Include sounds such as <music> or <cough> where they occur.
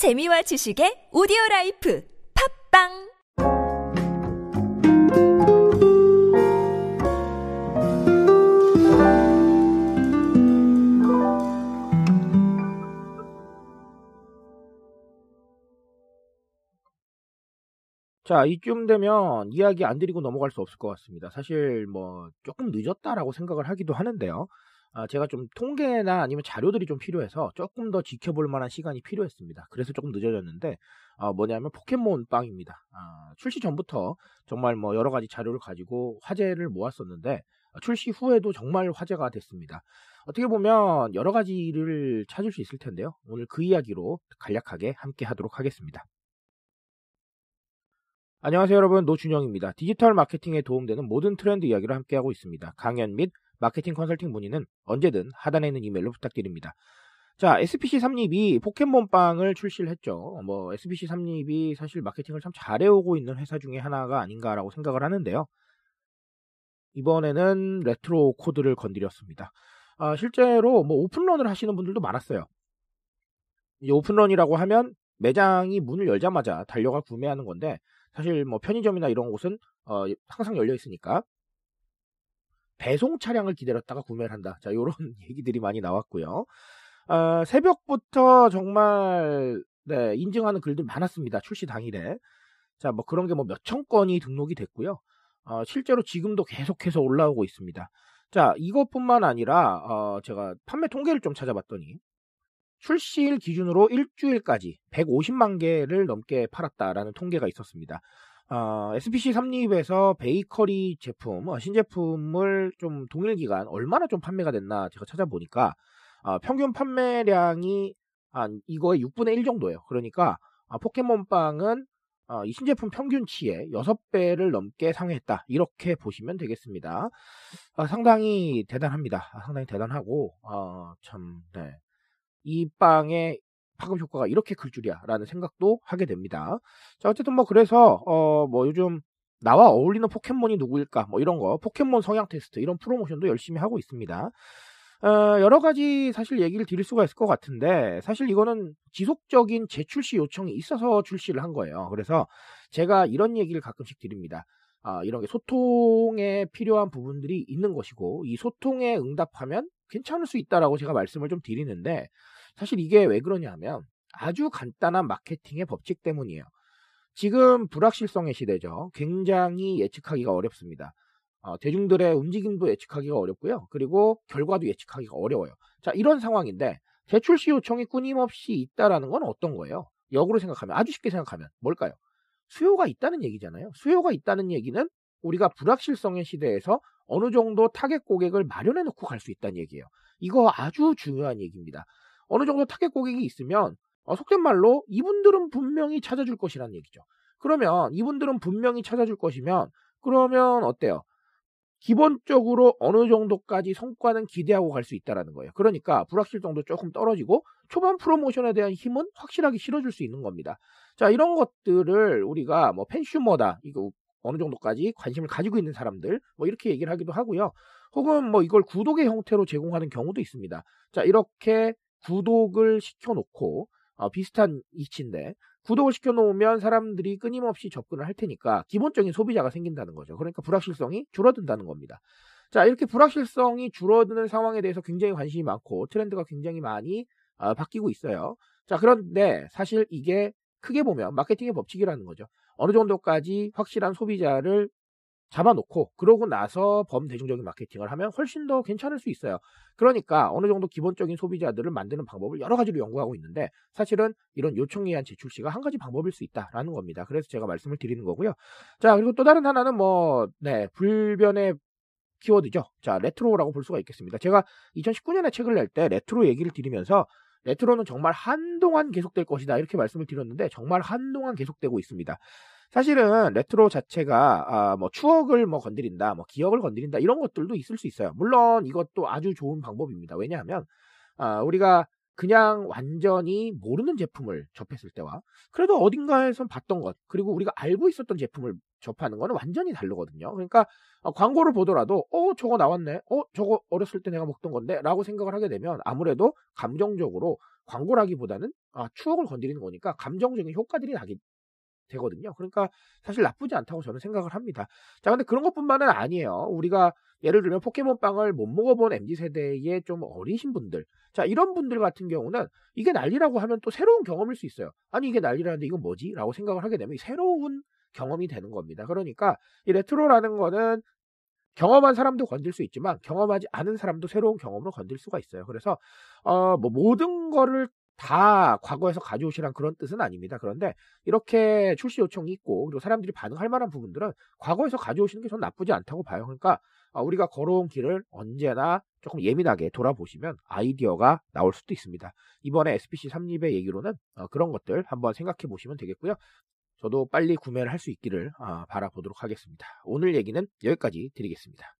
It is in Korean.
재미와 지식의 오디오 라이프 팟빵 자, 이쯤 되면 이야기 안 드리고 넘어갈 수 없을 것 같습니다. 사실 뭐 조금 늦었다라고 생각을 하기도 하는데요. 아, 제가 좀 통계나 아니면 자료들이 좀 필요해서 조금 더 지켜볼 만한 시간이 필요했습니다. 그래서 조금 늦어졌는데 아, 뭐냐면 포켓몬 빵입니다. 아, 출시 전부터 정말 뭐 여러 가지 자료를 가지고 화제를 모았었는데 출시 후에도 정말 화제가 됐습니다. 어떻게 보면 여러 가지를 찾을 수 있을 텐데요. 오늘 그 이야기로 간략하게 함께 하도록 하겠습니다. 안녕하세요 여러분 노준영입니다. 디지털 마케팅에 도움되는 모든 트렌드 이야기를 함께하고 있습니다. 강연 및 마케팅 컨설팅 문의는 언제든 하단에 있는 이메일로 부탁드립니다. 자, SPC 삼립이 포켓몬빵을 출시를 했죠. 뭐 SPC 삼립이 사실 마케팅을 참 잘해오고 있는 회사 중에 하나가 아닌가라고 생각을 하는데요. 이번에는 레트로 코드를 건드렸습니다. 아, 실제로 뭐 오픈런을 하시는 분들도 많았어요. 이제 오픈런이라고 하면 매장이 문을 열자마자 달려가 구매하는 건데 사실 뭐 편의점이나 이런 곳은 어, 항상 열려 있으니까 배송 차량을 기다렸다가 구매를 한다. 자, 요런 <laughs> 얘기들이 많이 나왔고요. 어, 새벽부터 정말 네, 인증하는 글들 많았습니다. 출시 당일에. 자, 뭐 그런 게 뭐 몇천 건이 등록이 됐고요. 어, 실제로 지금도 계속해서 올라오고 있습니다. 자, 이것뿐만 아니라 어, 제가 판매 통계를 좀 찾아봤더니 출시일 기준으로 일주일까지 150만 개를 넘게 팔았다라는 통계가 있었습니다. 어, SPC 삼립에서 베이커리 제품, 어, 신제품을 좀 동일 기간 얼마나 좀 판매가 됐나 제가 찾아보니까 어, 평균 판매량이 한 이거의 6분의 1 정도예요. 그러니까 어, 포켓몬빵은 어, 이 신제품 평균치의 6배를 넘게 상회했다. 이렇게 보시면 되겠습니다. 어, 상당히 대단합니다. 아, 상당히 대단하고 어, 참 네. 이 빵의 파급 효과가 이렇게 클 줄이야라는 생각도 하게 됩니다. 자 어쨌든 뭐 그래서 어 뭐 요즘 나와 어울리는 포켓몬이 누구일까 뭐 이런 거 포켓몬 성향 테스트 이런 프로모션도 열심히 하고 있습니다. 어, 여러 가지 사실 얘기를 드릴 수가 있을 것 같은데 사실 이거는 지속적인 재출시 요청이 있어서 출시를 한 거예요. 그래서 제가 이런 얘기를 가끔씩 드립니다. 아, 이런 게 소통에 필요한 부분들이 있는 것이고 이 소통에 응답하면 괜찮을 수 있다라고 제가 말씀을 좀 드리는데 사실 이게 왜 그러냐면 아주 간단한 마케팅의 법칙 때문이에요. 지금 불확실성의 시대죠. 굉장히 예측하기가 어렵습니다. 어, 대중들의 움직임도 예측하기가 어렵고요. 그리고 결과도 예측하기가 어려워요. 자, 이런 상황인데 재출시 요청이 끊임없이 있다라는 건 어떤 거예요? 역으로 생각하면 아주 쉽게 생각하면 뭘까요? 수요가 있다는 얘기잖아요. 수요가 있다는 얘기는 우리가 불확실성의 시대에서 어느 정도 타겟 고객을 마련해 놓고 갈 수 있다는 얘기예요. 이거 아주 중요한 얘기입니다. 어느 정도 타겟 고객이 있으면 어, 속된 말로 이분들은 분명히 찾아줄 것이라는 얘기죠. 그러면 이분들은 분명히 찾아줄 것이면 그러면 어때요? 기본적으로 어느 정도까지 성과는 기대하고 갈 수 있다라는 거예요. 그러니까 불확실성도 조금 떨어지고 초반 프로모션에 대한 힘은 확실하게 실어줄 수 있는 겁니다. 자, 이런 것들을 우리가 뭐 팬슈머다 이거 어느 정도까지 관심을 가지고 있는 사람들 뭐 이렇게 얘기를 하기도 하고요. 혹은 뭐 이걸 구독의 형태로 제공하는 경우도 있습니다. 자, 이렇게 구독을 시켜놓고 어, 비슷한 이치인데 구독을 시켜놓으면 사람들이 끊임없이 접근을 할 테니까 기본적인 소비자가 생긴다는 거죠. 그러니까 불확실성이 줄어든다는 겁니다. 자, 이렇게 불확실성이 줄어드는 상황에 대해서 굉장히 관심이 많고 트렌드가 굉장히 많이 어, 바뀌고 있어요. 자, 그런데 사실 이게 크게 보면 마케팅의 법칙이라는 거죠. 어느 정도까지 확실한 소비자를 잡아놓고 그러고 나서 범대중적인 마케팅을 하면 훨씬 더 괜찮을 수 있어요. 그러니까 어느 정도 기본적인 소비자들을 만드는 방법을 여러 가지로 연구하고 있는데 사실은 이런 요청에 의한 재출시가 한 가지 방법일 수 있다라는 겁니다. 그래서 제가 말씀을 드리는 거고요. 자 그리고 또 다른 하나는 뭐 네 불변의 키워드죠. 자 레트로라고 볼 수가 있겠습니다. 제가 2019년에 책을 낼 때 레트로 얘기를 드리면서 레트로는 정말 한동안 계속될 것이다 이렇게 말씀을 드렸는데 정말 한동안 계속되고 있습니다. 사실은 레트로 자체가 아, 뭐 추억을 뭐 건드린다, 뭐 기억을 건드린다 이런 것들도 있을 수 있어요. 물론 이것도 아주 좋은 방법입니다. 왜냐하면 아, 우리가 그냥 완전히 모르는 제품을 접했을 때와 그래도 어딘가에선 봤던 것 그리고 우리가 알고 있었던 제품을 접하는 거는 완전히 다르거든요. 그러니까 어, 광고를 보더라도 어 저거 나왔네, 어 저거 어렸을 때 내가 먹던 건데라고 생각을 하게 되면 아무래도 감정적으로 광고라기보다는 아, 추억을 건드리는 거니까 감정적인 효과들이 나기 되거든요. 그러니까 사실 나쁘지 않다고 저는 생각을 합니다. 자, 근데 그런 것뿐만은 아니에요. 우리가 예를 들면 포켓몬빵을 못 먹어본 MZ세대의 좀 어리신 분들. 자, 이런 분들 같은 경우는 이게 난리라고 하면 또 새로운 경험일 수 있어요. 아니, 이게 난리라는데 이건 뭐지? 라고 생각을 하게 되면 새로운 경험이 되는 겁니다. 그러니까 이 레트로라는 거는 경험한 사람도 건들 수 있지만 경험하지 않은 사람도 새로운 경험으로 건들 수가 있어요. 그래서 어, 뭐 모든 거를 다 과거에서 가져오시란 그런 뜻은 아닙니다. 그런데 이렇게 출시 요청이 있고 그리고 사람들이 반응할 만한 부분들은 과거에서 가져오시는 게 전 나쁘지 않다고 봐요. 그러니까 어, 우리가 걸어온 길을 언제나 조금 예민하게 돌아보시면 아이디어가 나올 수도 있습니다. 이번에 SPC 3립의 얘기로는 어, 그런 것들 한번 생각해 보시면 되겠고요. 저도 빨리 구매를 할 수 있기를 어, 바라보도록 하겠습니다. 오늘 얘기는 여기까지 드리겠습니다.